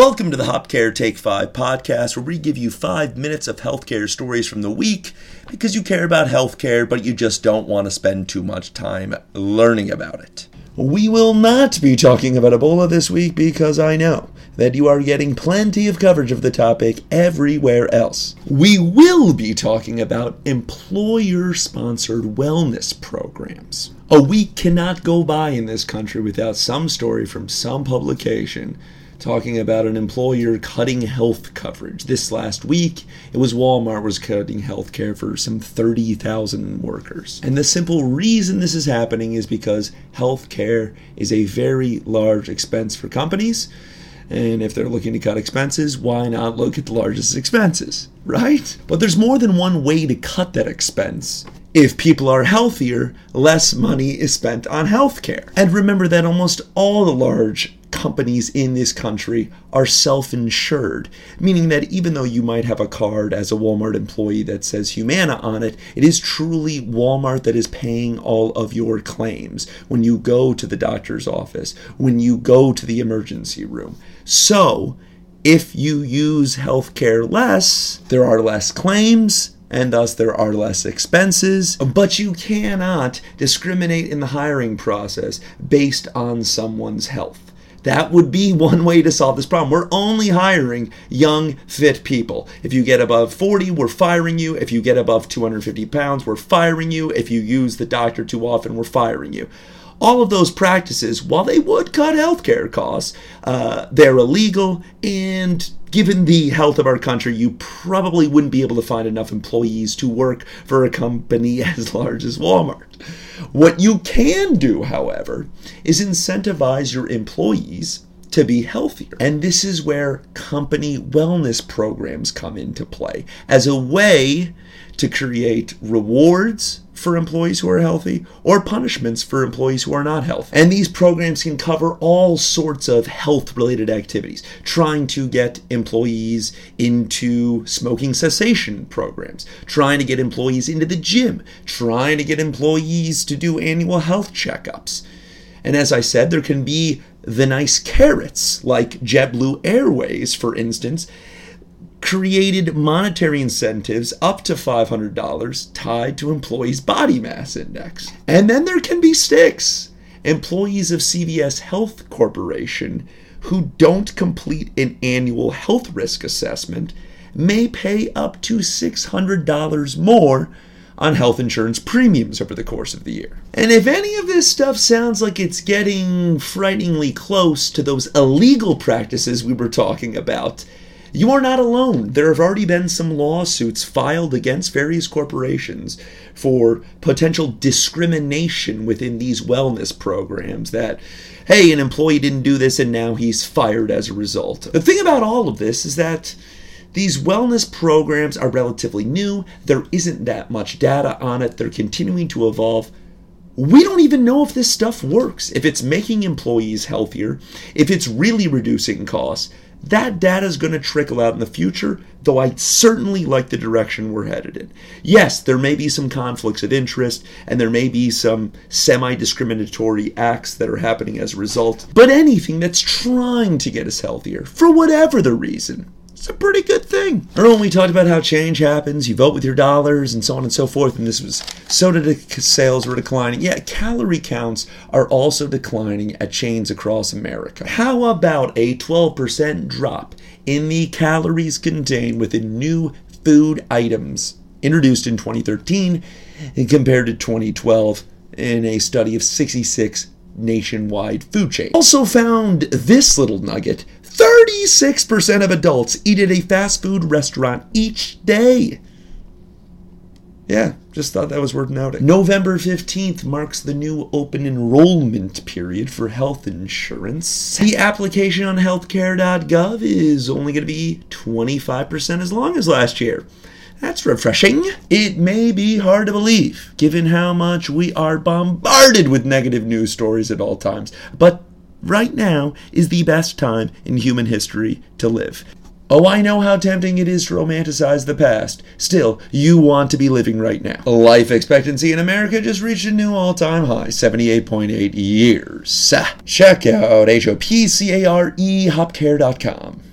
Welcome to the HopCare Take 5 podcast, where we give you five minutes of healthcare stories from the week because you care about healthcare, but you just don't want to spend too much time learning about it. We will not be talking about Ebola this week because I know that you are getting plenty of coverage of the topic everywhere else. We will be talking about employer sponsored wellness programs. A week cannot go by in this country without some story from some publication talking about an employer cutting health coverage. This last week, it was Walmart was cutting health care for some 30,000 workers. And the simple reason this is happening is because health care is a very large expense for companies. And if they're looking to cut expenses, why not look at the largest expenses, right? But there's more than one way to cut that expense. If people are healthier, less money is spent on healthcare. And remember that almost all the large companies in this country are self insured, meaning that even though you might have a card as a Walmart employee that says Humana on it, it is truly Walmart that is paying all of your claims when you go to the doctor's office, when you go to the emergency room. So, if you use healthcare less, there are less claims, and thus there are less expenses. But you cannot discriminate in the hiring process based on someone's health. That would be one way to solve this problem. We're only hiring young, fit people. If you get above 40, we're firing you. If you get above 250 pounds, we're firing you. If you use the doctor too often, we're firing you. All of those practices, while they would cut healthcare costs, uh, they're illegal and given the health of our country, you probably wouldn't be able to find enough employees to work for a company as large as Walmart. What you can do, however, is incentivize your employees to be healthier. And this is where company wellness programs come into play as a way to create rewards for employees who are healthy or punishments for employees who are not healthy. And these programs can cover all sorts of health related activities, trying to get employees into smoking cessation programs, trying to get employees into the gym, trying to get employees to do annual health checkups. And as I said, there can be the nice carrots, like JetBlue Airways, for instance, created monetary incentives up to $500 tied to employees' body mass index. And then there can be sticks. Employees of CVS Health Corporation who don't complete an annual health risk assessment may pay up to $600 more on health insurance premiums over the course of the year. And if any of this stuff sounds like it's getting frighteningly close to those illegal practices we were talking about, you are not alone. There have already been some lawsuits filed against various corporations for potential discrimination within these wellness programs that, hey, an employee didn't do this and now he's fired as a result. The thing about all of this is that these wellness programs are relatively new. There isn't that much data on it. They're continuing to evolve. We don't even know if this stuff works, if it's making employees healthier, if it's really reducing costs. That data is going to trickle out in the future, though I certainly like the direction we're headed in. Yes, there may be some conflicts of interest and there may be some semi discriminatory acts that are happening as a result, but anything that's trying to get us healthier, for whatever the reason, it's a pretty good thing. Earlier we talked about how change happens, you vote with your dollars, and so on and so forth, and this was soda sales were declining. Yeah, calorie counts are also declining at chains across America. How about a 12% drop in the calories contained within new food items introduced in 2013 compared to 2012 in a study of 66 nationwide food chain. Also found this little nugget 36% of adults eat at a fast food restaurant each day. Yeah, just thought that was worth noting. November 15th marks the new open enrollment period for health insurance. The application on healthcare.gov is only going to be 25% as long as last year. That's refreshing. It may be hard to believe, given how much we are bombarded with negative news stories at all times, but right now is the best time in human history to live. Oh, I know how tempting it is to romanticize the past. Still, you want to be living right now. Life expectancy in America just reached a new all time high 78.8 years. Check out HOPCARE, hopcare.com.